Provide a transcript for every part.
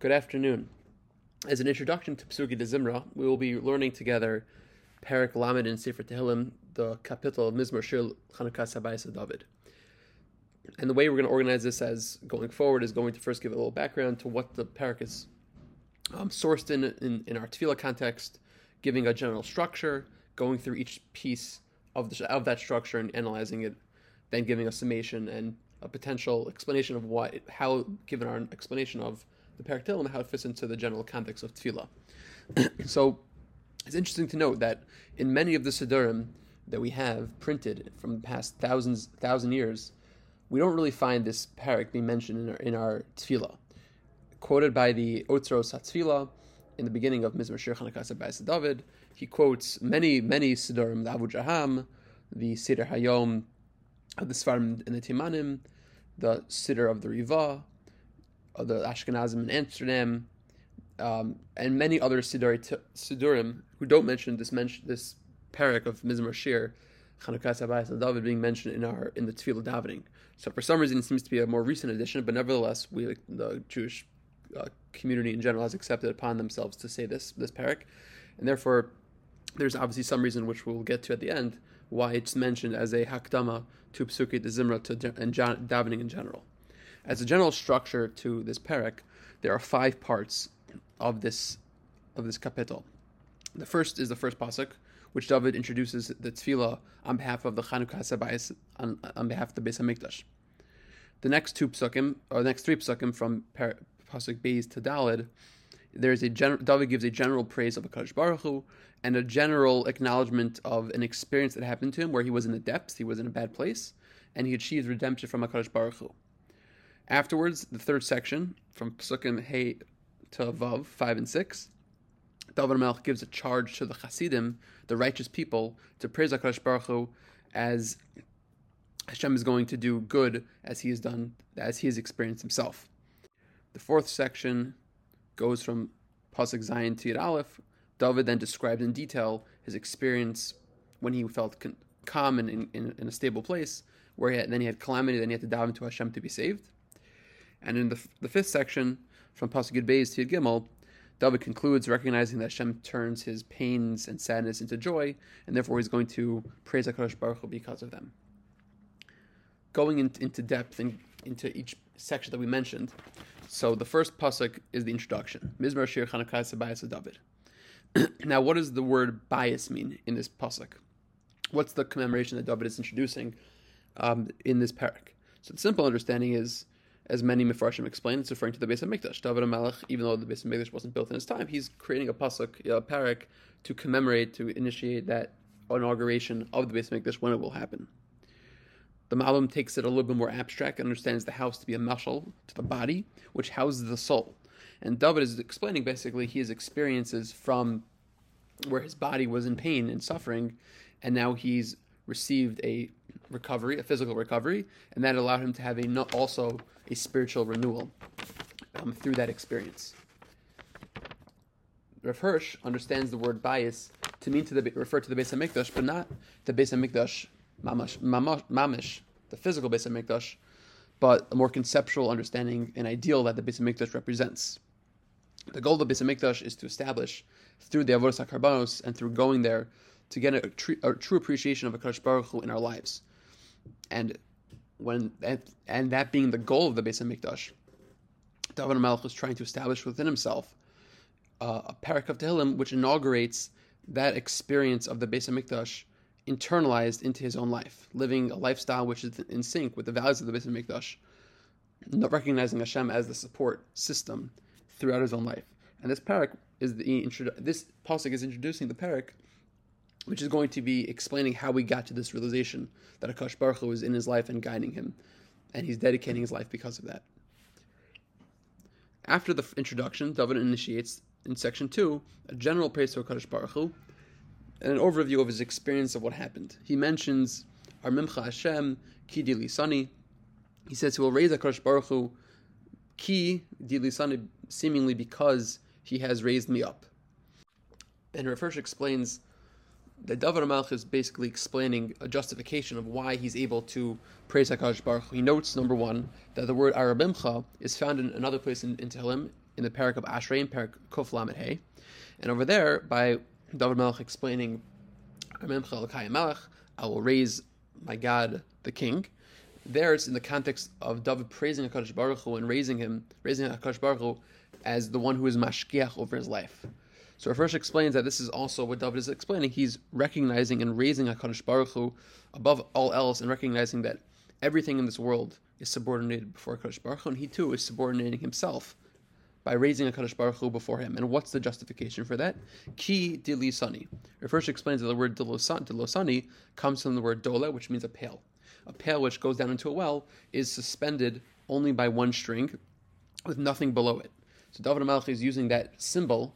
Good afternoon. As an introduction to Psuki de Zimra, we will be learning together Perik Lamed in Sefer Tehillim, the kapitel of Mizmor Shir Chanukas Habayis David. And the way we're going to organize this as going forward is going to first give a little background to what the Perik is um, sourced in, in, in our Tefillah context, giving a general structure, going through each piece of, the, of that structure and analyzing it, then giving a summation and a potential explanation of what, how, given our explanation of the Perik Tehillim, how it fits into the general context of Tefillah. so it's interesting to note that in many of the Siddurim that we have printed from the past thousands, thousand years, we don't really find this parak being mentioned in our, in our tefillah. Quoted by the Otzros HaTefillah in the beginning of Mizmor Shir Chanukah Bayis David, he quotes many, many Siddurim, the Abudraham, the Seder Hayom, the Svarim and the Timanim, the Siddur of the Riva, the Ashkenazim in Amsterdam, um, and many other Siddurim who don't mention this mention this parak of Mizmor Shir, Chanukas Habayis David being mentioned in our in the Tefillah davening. So for some reason it seems to be a more recent addition, but nevertheless we the Jewish uh, community in general has accepted upon themselves to say this this parak, and therefore there's obviously some reason which we'll get to at the end why it's mentioned as a hakdama to Psuki de Zimra to and davening in general. As a general structure to this parak, there are five parts of this of this kapitel. The first is the first pasuk, which David introduces the tefillah on behalf of the Chanukas Habayis on, on behalf of the Beis Hamikdash. The next two psukim, or the next three psukim from par, pasuk Beis to Dalid, there's a gen- David gives a general praise of Hakadosh Baruch Hu and a general acknowledgement of an experience that happened to him where he was in the depths, he was in a bad place, and he achieved redemption from Hakadosh Baruch Hu. Afterwards, the third section from psukim Hey to Vav five and six, David Melch gives a charge to the Hasidim, the righteous people, to praise Hakadosh Baruch Hu as Hashem is going to do good as he has done, as he has experienced himself. The fourth section goes from Pasuk Zayin to Yud Aleph. David then describes in detail his experience when he felt con- calm and in, in, in, a stable place, where he had, then he had calamity, then he had to dive into Hashem to be saved. And in the, the fifth section, from Pasuk Beis to Gimel, David concludes recognizing that Hashem turns his pains and sadness into joy, and therefore he's going to praise HaKadosh Baruch Hu because of them. Going in, into depth in, into each section that we mentioned, so the first pasuk is the introduction. Mizmor Shir Chanukas Habayis David. now, what does the word bias mean in this pasuk? What's the commemoration that David is introducing um, in this parak? So the simple understanding is as many Mefarshim explain, it's referring to the Beis Hamikdash. David Melech, even though the Beis Hamikdash wasn't built in his time, he's creating a pasuk, a parak, to commemorate, to initiate that inauguration of the Beis Hamikdash when it will happen. The Malbim takes it a little bit more abstract and understands the house to be a mashal to the body, which houses the soul. And David is explaining basically his experiences from where his body was in pain and suffering, and now he's received a recovery, a physical recovery, and that allowed him to have a also a spiritual renewal um, through that experience. Rav Hirsch understands the word bias to mean to the, refer to the Beis Hamikdash, but not the Beis Hamikdash mamash, mamash, mamish, the physical Beis Hamikdash, but a more conceptual understanding and ideal that the Beis Hamikdash represents. The goal of the Beis Hamikdash is to establish through the Avodah Karbanos and through going there to get a, a true appreciation of Hakadosh Baruch Hu in our lives, and when that, and that being the goal of the Beis Hamikdash, David Melech is trying to establish within himself uh, a parak of Tehillim which inaugurates that experience of the Beis Hamikdash internalized into his own life, living a lifestyle which is in sync with the values of the Beis Hamikdash, recognizing Hashem as the support system throughout his own life. And this parak is the this pasuk is introducing the parak which is going to be explaining how we got to this realization that Akash Baruch Hu is in his life and guiding him, and he's dedicating his life because of that. After the introduction, David initiates in section two a general praise to Akash Baruch Hu and an overview of his experience of what happened. He mentions our Aromimcha Hashem Ki Dilisani. He says he will raise Akash Baruch Hu Ki Dilisani seemingly because he has raised me up. And Rav Hirsch explains the David Malch is basically explaining a justification of why he's able to praise Hakadosh Baruch. He notes number one that the word Aromimcha is found in another place in, in Tehillim in the parak of Ashrei and parak Kuf Lamed. And over there, by David Melech explaining, aromimcha, I will raise my God, the King. There, it's in the context of David praising Hakadosh Baruch Hu and raising him, raising Hakadosh Baruch Hu as the one who is mashkiach over his life. So Hirsch explains that this is also what David is explaining. He's recognizing and raising Hakadosh Baruch Hu above all else, and recognizing that everything in this world is subordinated before Hakadosh Baruch Hu, and he too is subordinating himself by raising Hakadosh Baruch Hu before him. And what's the justification for that? Ki dilisani. Hirsch explains that the word dilosani comes from the word dole, which means a pail. A pail which goes down into a well is suspended only by one string, with nothing below it. So David Malach is using that symbol,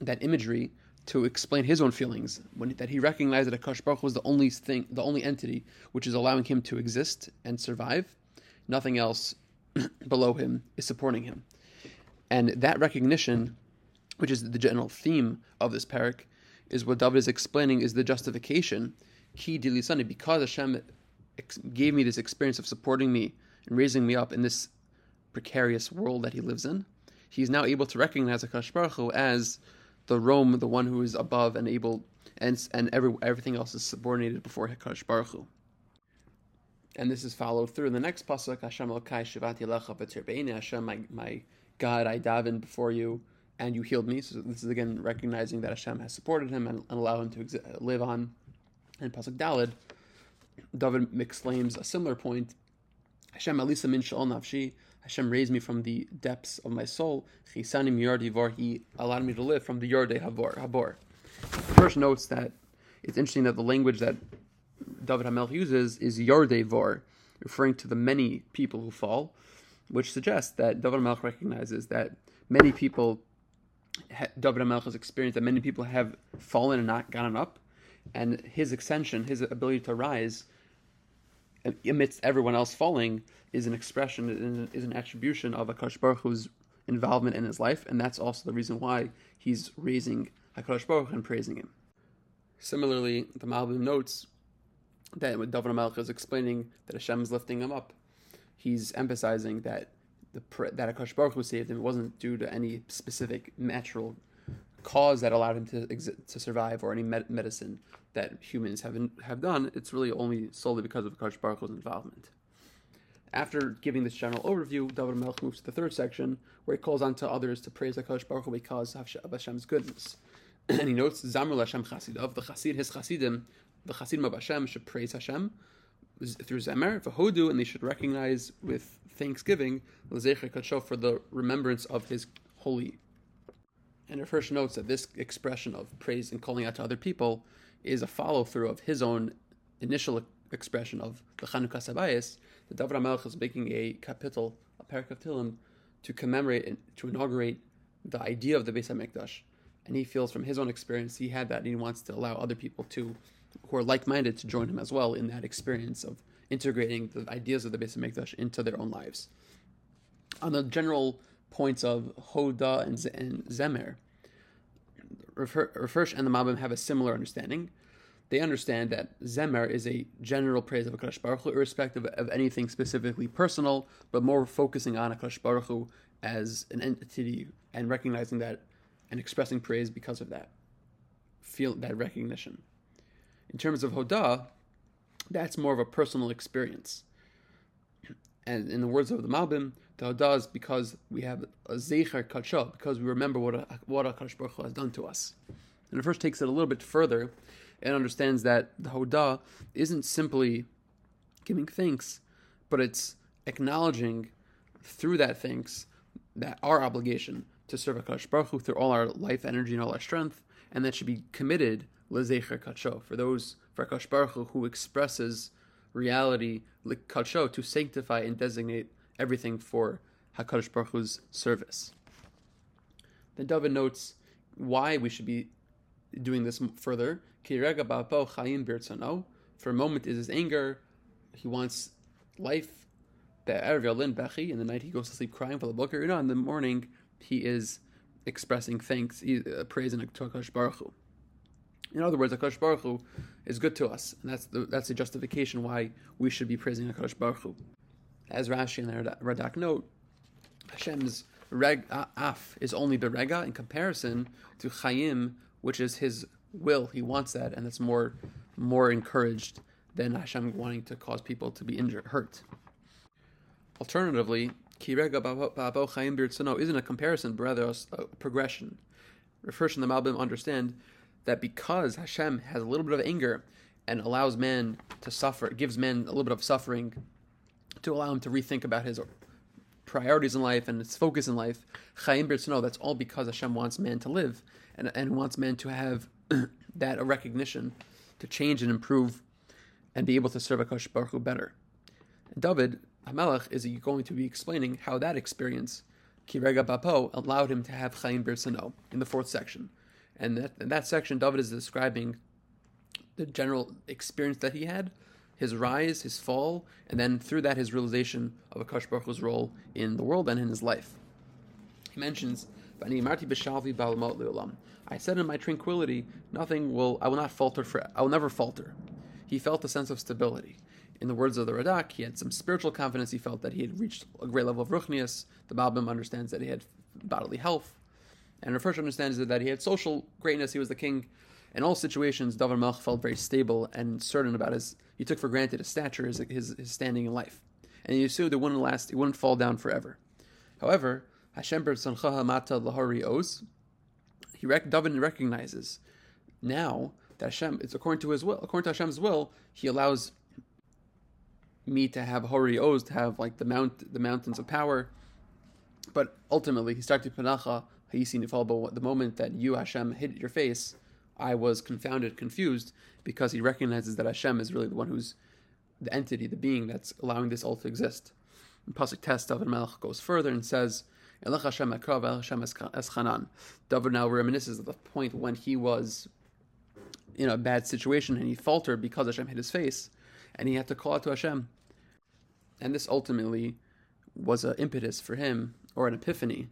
that imagery, to explain his own feelings when that he recognized that Akash Baruch was the only thing, the only entity which is allowing him to exist and survive. Nothing else below him is supporting him, and that recognition, which is the general theme of this parak, is what David is explaining is the justification. Ki dilisani because Hashem gave me this experience of supporting me and raising me up in this precarious world that He lives in he's now able to recognize Akash Baruch Hu as the Rome, the one who is above and able, and and every, everything else is subordinated before Hakadosh Baruch Hu. And this is followed through in the next pasuk. Hashem Elkai Shivati Lecha Hashem, my my God, I daven before you, and you healed me. So this is again recognizing that Hashem has supported him and, and allowed him to exi- uh, live on. And pasuk Dalid, David exclaims a similar point. Hashem Elisa Min Shal Nafshi. Hashem raised me from the depths of my soul. Chisanim Yardivar, He allowed me to live from the Yardei Habor. Habor. Hirsch notes that it's interesting that the language that David Hamel uses is Yardei Vor, referring to the many people who fall, which suggests that David Hamel recognizes that many people, David Hamel has experienced that many people have fallen and not gotten up, and his ascension, his ability to rise amidst everyone else falling, is an expression, is an attribution of Akash Baruch Hu's involvement in his life, and that's also the reason why he's raising Hakadosh Baruch and praising him. Similarly, the Malbim notes that when David Melech is explaining that Hashem is lifting him up, he's emphasizing that the that Hakadosh Baruch Hu saved him It wasn't due to any specific natural cause that allowed him to exist, to survive or any med- medicine that humans have have done. It's really only solely because of Hakadosh Baruch involvement. After giving this general overview, David Melch moves to the third section, where he calls on to others to praise HaKadosh Baruch Hu because of Hashem's goodness. and he notes, Zamr Hashem Chasidov, the Chasid, his Chasidim, the Chasidim of Hashem should praise Hashem through Zemer, Hodu, and they should recognize with thanksgiving, for the remembrance of his holy. And it Hirsch notes that this expression of praise and calling out to other people is a follow through of his own initial expression of the Chanukas Habayis, the David HaMelech is making a kapitel, a parak of to commemorate and to inaugurate the idea of the Beis HaMikdash. And he feels from his own experience he had that, and he wants to allow other people to, who are like-minded, to join him as well in that experience of integrating the ideas of the Beis HaMikdash into their own lives. On the general points of Hoda and, Z- and Zemer, Rav Hirsch and the Malbim have a similar understanding they understand that Zemer is a general praise of Akash Baruch Hu, irrespective of anything specifically personal, but more focusing on Akash Baruch Hu as an entity and recognizing that and expressing praise because of that, feel that recognition. In terms of Hodah, that's more of a personal experience. And in the words of the Malbim, is because we have a Zecher Kadsha, because we remember what, a, what Akash Baruch Hu has done to us. And it Hirsch takes it a little bit further and understands that the Hodah isn't simply giving thanks, but it's acknowledging through that thanks that our obligation to serve Akash Baruch Hu through all our life, energy, and all our strength, and that should be committed lezecher kacho for those for Akash Baruch Hu who expresses reality kacho to sanctify and designate everything for Hakadosh Baruch Hu's service. Then David notes why we should be doing this further for a moment is his anger. He wants life. In the night he goes to sleep crying for the book. You know, in the morning he is expressing thanks, uh, praise and Akash Baruch Hu. In other words, Akash Baruch Hu is good to us, and that's the that's the justification why we should be praising Akash Baruch Hu. As Rashi and the Radak note, Hashem's reg af is only berega in comparison to chayim, which is his will. He wants that, and it's more more encouraged than Hashem wanting to cause people to be injured, hurt. Alternatively, kirega babo chayim birtzono isn't a comparison, but rather a progression. Rav Hirsch in the Malbim understand that because Hashem has a little bit of anger and allows man to suffer, gives man a little bit of suffering to allow him to rethink about his priorities in life and his focus in life. Chaim Birtzno, that's all because Hashem wants man to live and, and wants man to have that recognition to change and improve and be able to serve Akash Baruch Hu better. David Hamelech is going to be explaining how that experience, Kirega Bapo, allowed him to have Chaim Birtzno in the fourth section. And that, in that section, David is describing the general experience that he had his rise, his fall, and then through that his realization of Akash Baruch Hu's role in the world and in his life. He mentions, I said in my tranquility, nothing will I will not falter for I will never falter. He felt a sense of stability. In the words of the Radak, he had some spiritual confidence. He felt that he had reached a great level of ruchnius. The Malbim understands that he had bodily health. And Rav understands that he had social greatness. He was the king in all situations, David Melch felt very stable and certain about his. He took for granted his stature, his, his, his standing in life, and he assumed it wouldn't last. It wouldn't fall down forever. However, Hashem Mata Lahari Os, he David recognizes now that Hashem, it's according to his will. According to Hashem's will, he allows me to have Hori Oz, to have like the mount, the mountains of power. But ultimately, he started Panacha, Hayisi the moment that you, Hashem, hit your face, I was confounded, confused, because he recognizes that Hashem is really the one who's the entity, the being that's allowing this all to exist. And Pasuk Tes, David Melech goes further and says, Elech Hashem Ekra, El Hashem Eschanan. David now reminisces of the point when he was in a bad situation and he faltered because Hashem hit his face, and he had to call out to Hashem. And this ultimately was an impetus for him, or an epiphany,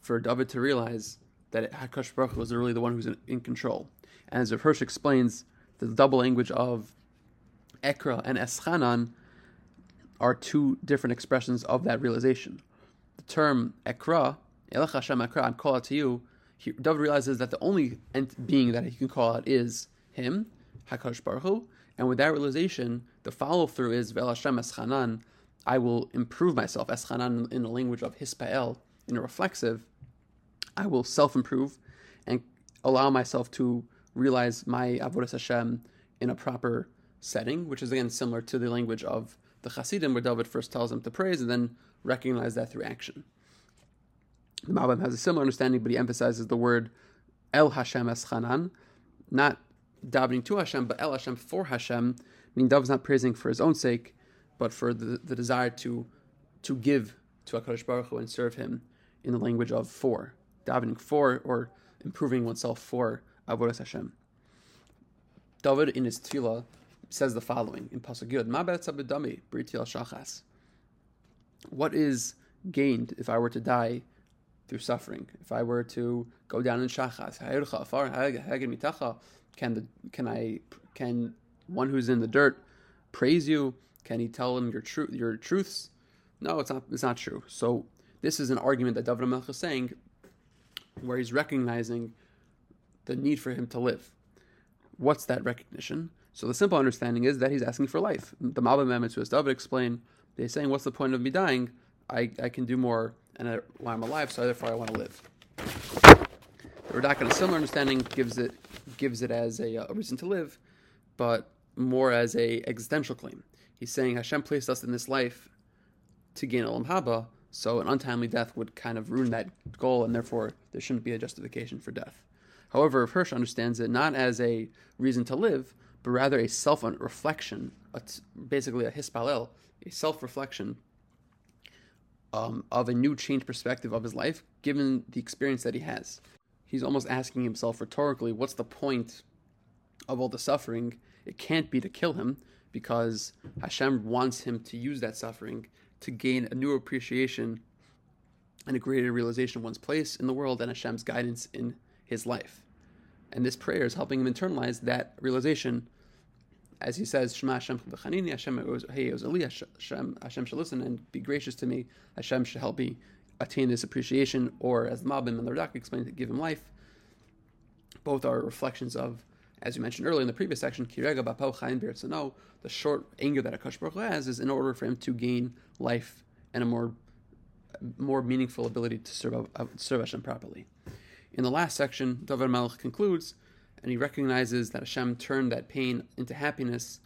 for David to realize that Hakadosh Baruch was really the one who's in control. And as Hirsch explains, the double language of Ekra and Eschanan are two different expressions of that realization. The term Ekra, Elech Hashem Ekra, I'm call out to you, he, David realizes that the only being that he can call out is him, Hakadosh Baruch Hu, and with that realization, the follow through is Vel Hashem Eschanan, I will improve myself, Eschanan in the language of Hispael, in a reflexive, I will self improve and allow myself to realize my avodas Hashem in a proper setting, which is again similar to the language of the Hasidim, where David first tells them to praise and then recognize that through action. The Malbim has a similar understanding, but he emphasizes the word El Hashem Eschanan, not davening to Hashem, but El Hashem for Hashem. Meaning, David's not praising for his own sake, but for the, the desire to to give to Hakadosh Baruch Hu and serve Him in the language of for davening for or improving oneself for avodas Hashem. David in his tefillah says the following in pasuk Yud: "Ma abedami britil shachas." What is gained if I were to die through suffering? If I were to go down in shachas, can the can I can one who's in the dirt praise you? Can he tell him your truth your truths? No, it's not. It's not true. So this is an argument that David Melch is saying where he's recognizing the need for him to live. What's that recognition? So the simple understanding is that he's asking for life. The Malbim to his David explain, they're saying, what's the point of me dying? I, I can do more and I, while I'm alive, so therefore I want to live. The Radak, in a similar understanding, gives it gives it as a, a reason to live, but more as a existential claim. He's saying Hashem placed us in this life to gain Olam Haba, so an untimely death would kind of ruin that goal, and therefore there shouldn't be a justification for death. However, Hirsch understands it not as a reason to live, but rather a self reflection, basically a hispalel, a self reflection um, of a new changed perspective of his life, given the experience that he has. He's almost asking himself rhetorically, what's the point of all the suffering? It can't be to kill him, because Hashem wants him to use that suffering to gain a new appreciation and a greater realization of one's place in the world and Hashem's guidance in his life. And this prayer is helping him internalize that realization. As he says, Shema Hashem Hashem, hey, Hashem, Hashem shall listen and be gracious to me. Hashem shall help me attain this appreciation, or as the Malbim and the Radak explained, give him life. Both are reflections of, as you mentioned earlier in the previous section, Kirega Bapau Chayin Birtzano, the short anger that Akash Baruch has is in order for him to gain life and a more more meaningful ability to serve, uh, serve Hashem properly. In the last section, David Malach concludes, and he recognizes that Hashem turned that pain into happiness,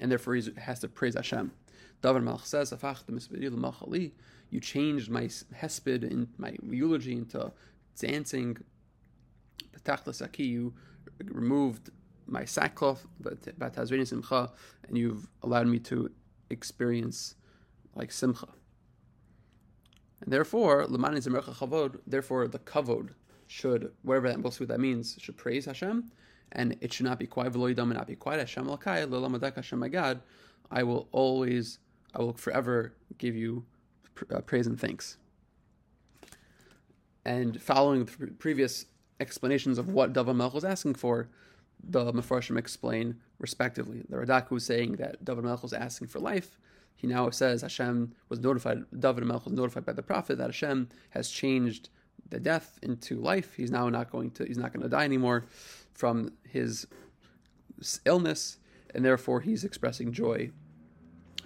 and therefore he has to praise Hashem. David Malach says, You changed my hesped, in my eulogy, into dancing. You removed my sackcloth, simcha, and you've allowed me to experience like simcha. And therefore, therefore the kavod should, whatever that most what that means, should praise Hashem, and it should not be quiet, and not be quiet. Hashem Lakai, Hashem my God, I will always, I will forever give you uh, praise and thanks. And following the previous explanations of what David Melch was asking for, the Mefarshim explain respectively. The Radak was saying that David Melch was asking for life. He now says Hashem was notified, David Melch was notified by the prophet that Hashem has changed the death into life. He's now not going to, he's not going to die anymore from his illness, and therefore he's expressing joy.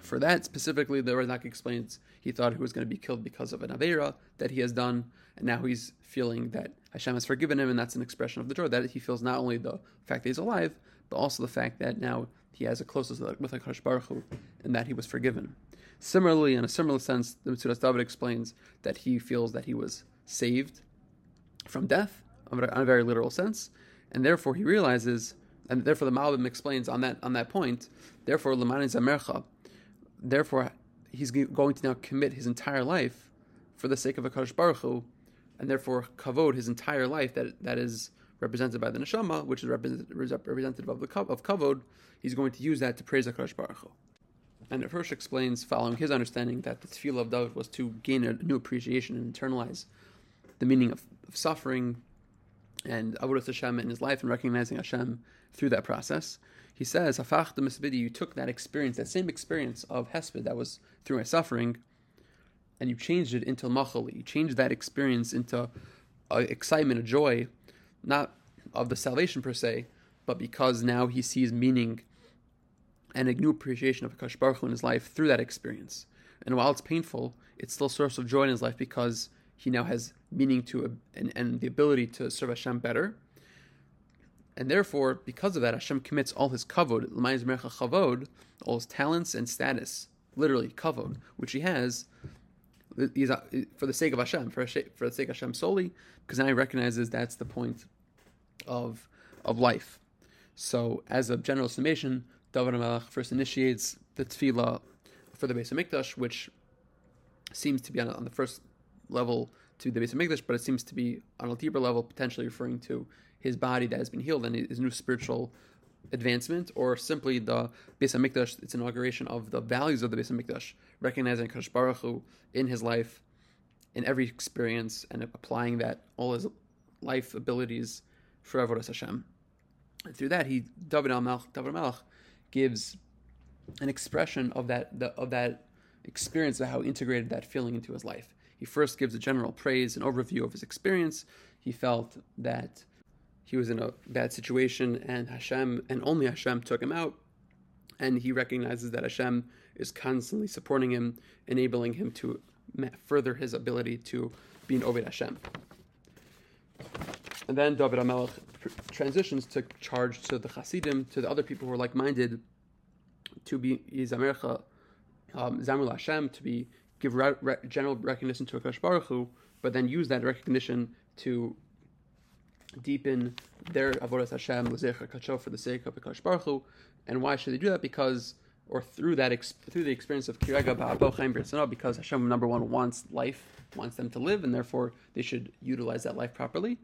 For that specifically, the Radak explains he thought he was going to be killed because of an Avera that he has done, and now he's feeling that Hashem has forgiven him, and that's an expression of the joy that he feels not only the fact that he's alive, but also the fact that now he has a closeness with HaKadosh Baruch Hu, and that he was forgiven. Similarly, in a similar sense, the Metzudas David explains that he feels that he was saved from death, on a very literal sense, and therefore he realizes, and therefore the Malbim explains on that on that point, therefore Lamani Zamercha, therefore he's going to now commit his entire life for the sake of HaKadosh Baruch Hu, and therefore kavod his entire life that that is represented by the neshama, which is representative of the of kavod, he's going to use that to praise HaKadosh Baruch Hu. And the Hirsch explains, following his understanding, that the tefillah of David was to gain a new appreciation and internalize the meaning of, of suffering and avodas Hashem in his life and recognizing Hashem through that process. He says, "Hafach the misbidi." You took that experience, that same experience of hesped that was through my suffering, and you changed it into machali. You changed that experience into a excitement, a joy, not of the salvation per se, but because now he sees meaning and a new appreciation of Akash Baruch in his life through that experience. And while it's painful, it's still a source of joy in his life because he now has meaning to and, and the ability to serve Hashem better. And therefore, because of that, Hashem commits all his kavod, chavod, all his talents and status, literally kavod, which he has, for the sake of Hashem, for, for the sake of Hashem solely, because now he recognizes that's the point of of life. So, as a general summation, David HaMelech first initiates the tefillah for the Beis Hamikdash, which seems to be on, on the first level to the Beis Hamikdash, but it seems to be on a deeper level, potentially referring to his body that has been healed and his new spiritual advancement, or simply the Beis Hamikdash, its inauguration of the values of the Beis Hamikdash, recognizing Kadosh Baruch Hu in his life, in every experience, and applying that all his life abilities for Avodah Hashem. And through that, he David Al Melch, David Melch gives an expression of that the, of that experience of how he integrated that feeling into his life. He first gives a general praise, an overview of his experience. He felt that he was in a bad situation, and Hashem and only Hashem took him out. And he recognizes that Hashem is constantly supporting him, enabling him to further his ability to be an Ovid Hashem. And then David HaMelech transitions to charge to the Hasidim, to the other people who are like-minded, to be Yizamercha, um, Zamul Hashem, to be give re- re- general recognition to Akash Baruch Hu, but then use that recognition to deepen their avodas Hashem l'zecher kacho for the sake of Akash Baruch Hu. And why should they do that? Because or through that ex- through the experience of kirega ba'abo because Hashem number one wants life, wants them to live, and therefore they should utilize that life properly.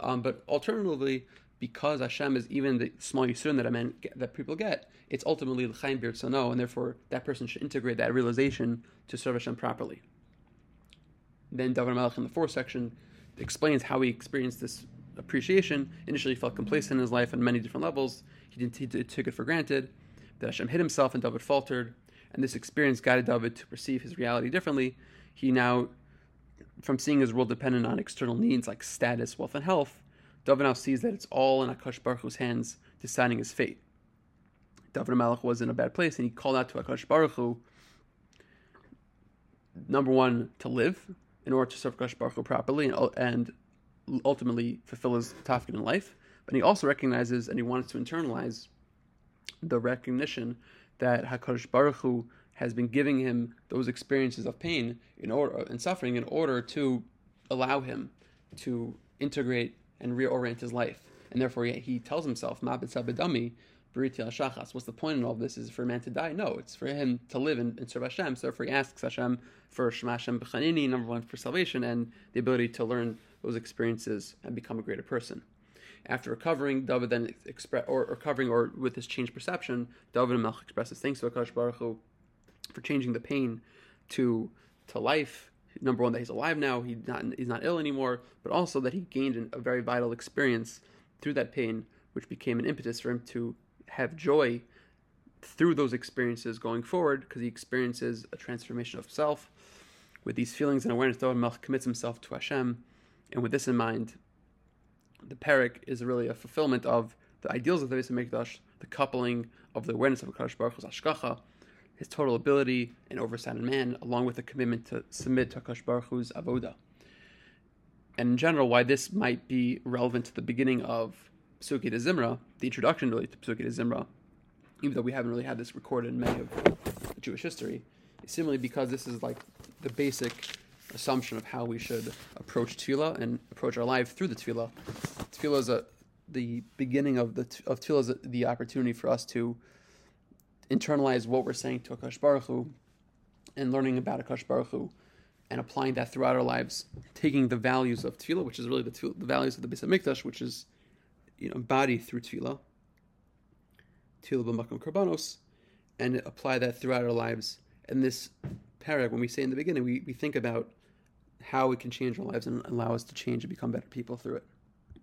Um, but alternatively, because Hashem is even the small yisurim that I meant that people get, it's ultimately l'chaim birtzano, and therefore that person should integrate that realization to serve Hashem properly. Then David Melech in the fourth section explains how he experienced this appreciation. Initially, he felt complacent in his life on many different levels. He didn't he took it for granted that Hashem hid himself, and David faltered. And this experience guided David to perceive his reality differently. He now from seeing his world dependent on external needs like status, wealth, and health, David sees that it's all in Akash Baruch Hu's hands, deciding his fate. David Malach was in a bad place, and he called out to Akash Baruch Hu, number one, to live in order to serve Akash Baruch Hu properly and, and ultimately fulfill his tafkid in life. But he also recognizes and he wants to internalize the recognition that Hakadosh Baruch Hu has been giving him those experiences of pain in order and suffering in order to allow him to integrate and reorient his life. And therefore, he, he tells himself, "Ma'abetzabedami, Bariti shachas. What's the point in all this? Is for a man to die? No, it's for him to live and, and serve Hashem. So therefore, he asks Hashem for Shema Hashem B'chanini, number one, for salvation and the ability to learn those experiences and become a greater person. After recovering, David then express or recovering or with this changed perception, David and Melch expresses thanks to Akash Baruch Hu for changing the pain to to life. Number one, that he's alive now, he's not he's not ill anymore, but also that he gained a very vital experience through that pain, which became an impetus for him to have joy through those experiences going forward, because he experiences a transformation of self. With these feelings and awareness, David Melch commits himself to Hashem, and with this in mind, the parak is really a fulfillment of the ideals of the Beis Hamikdash, the coupling of the awareness of Hakadosh Baruch Hu's Hashgacha his total ability and oversight in man, along with a commitment to submit to Akash Baruch Hu's avoda. And in general, why this might be relevant to the beginning of Pesukei de Zimra, the introduction really to Pesukei de Zimra, even though we haven't really had this recorded in many of Jewish history, is simply because this is like the basic assumption of how we should approach tefillah and approach our life through the tefillah. Tefillah is a, the beginning of the of tefillah is a, the opportunity for us to internalize what we're saying to Akash Baruch Hu and learning about Akash Baruch Hu and applying that throughout our lives, taking the values of tefillah, which is really the, tefillah, the values of the Beis Hamikdash, which is you know embodied through tefillah, tefillah b'makom karbanos, and apply that throughout our lives. And this paragraph, when we say in the beginning, we, we think about how we can change our lives and allow us to change and become better people through it.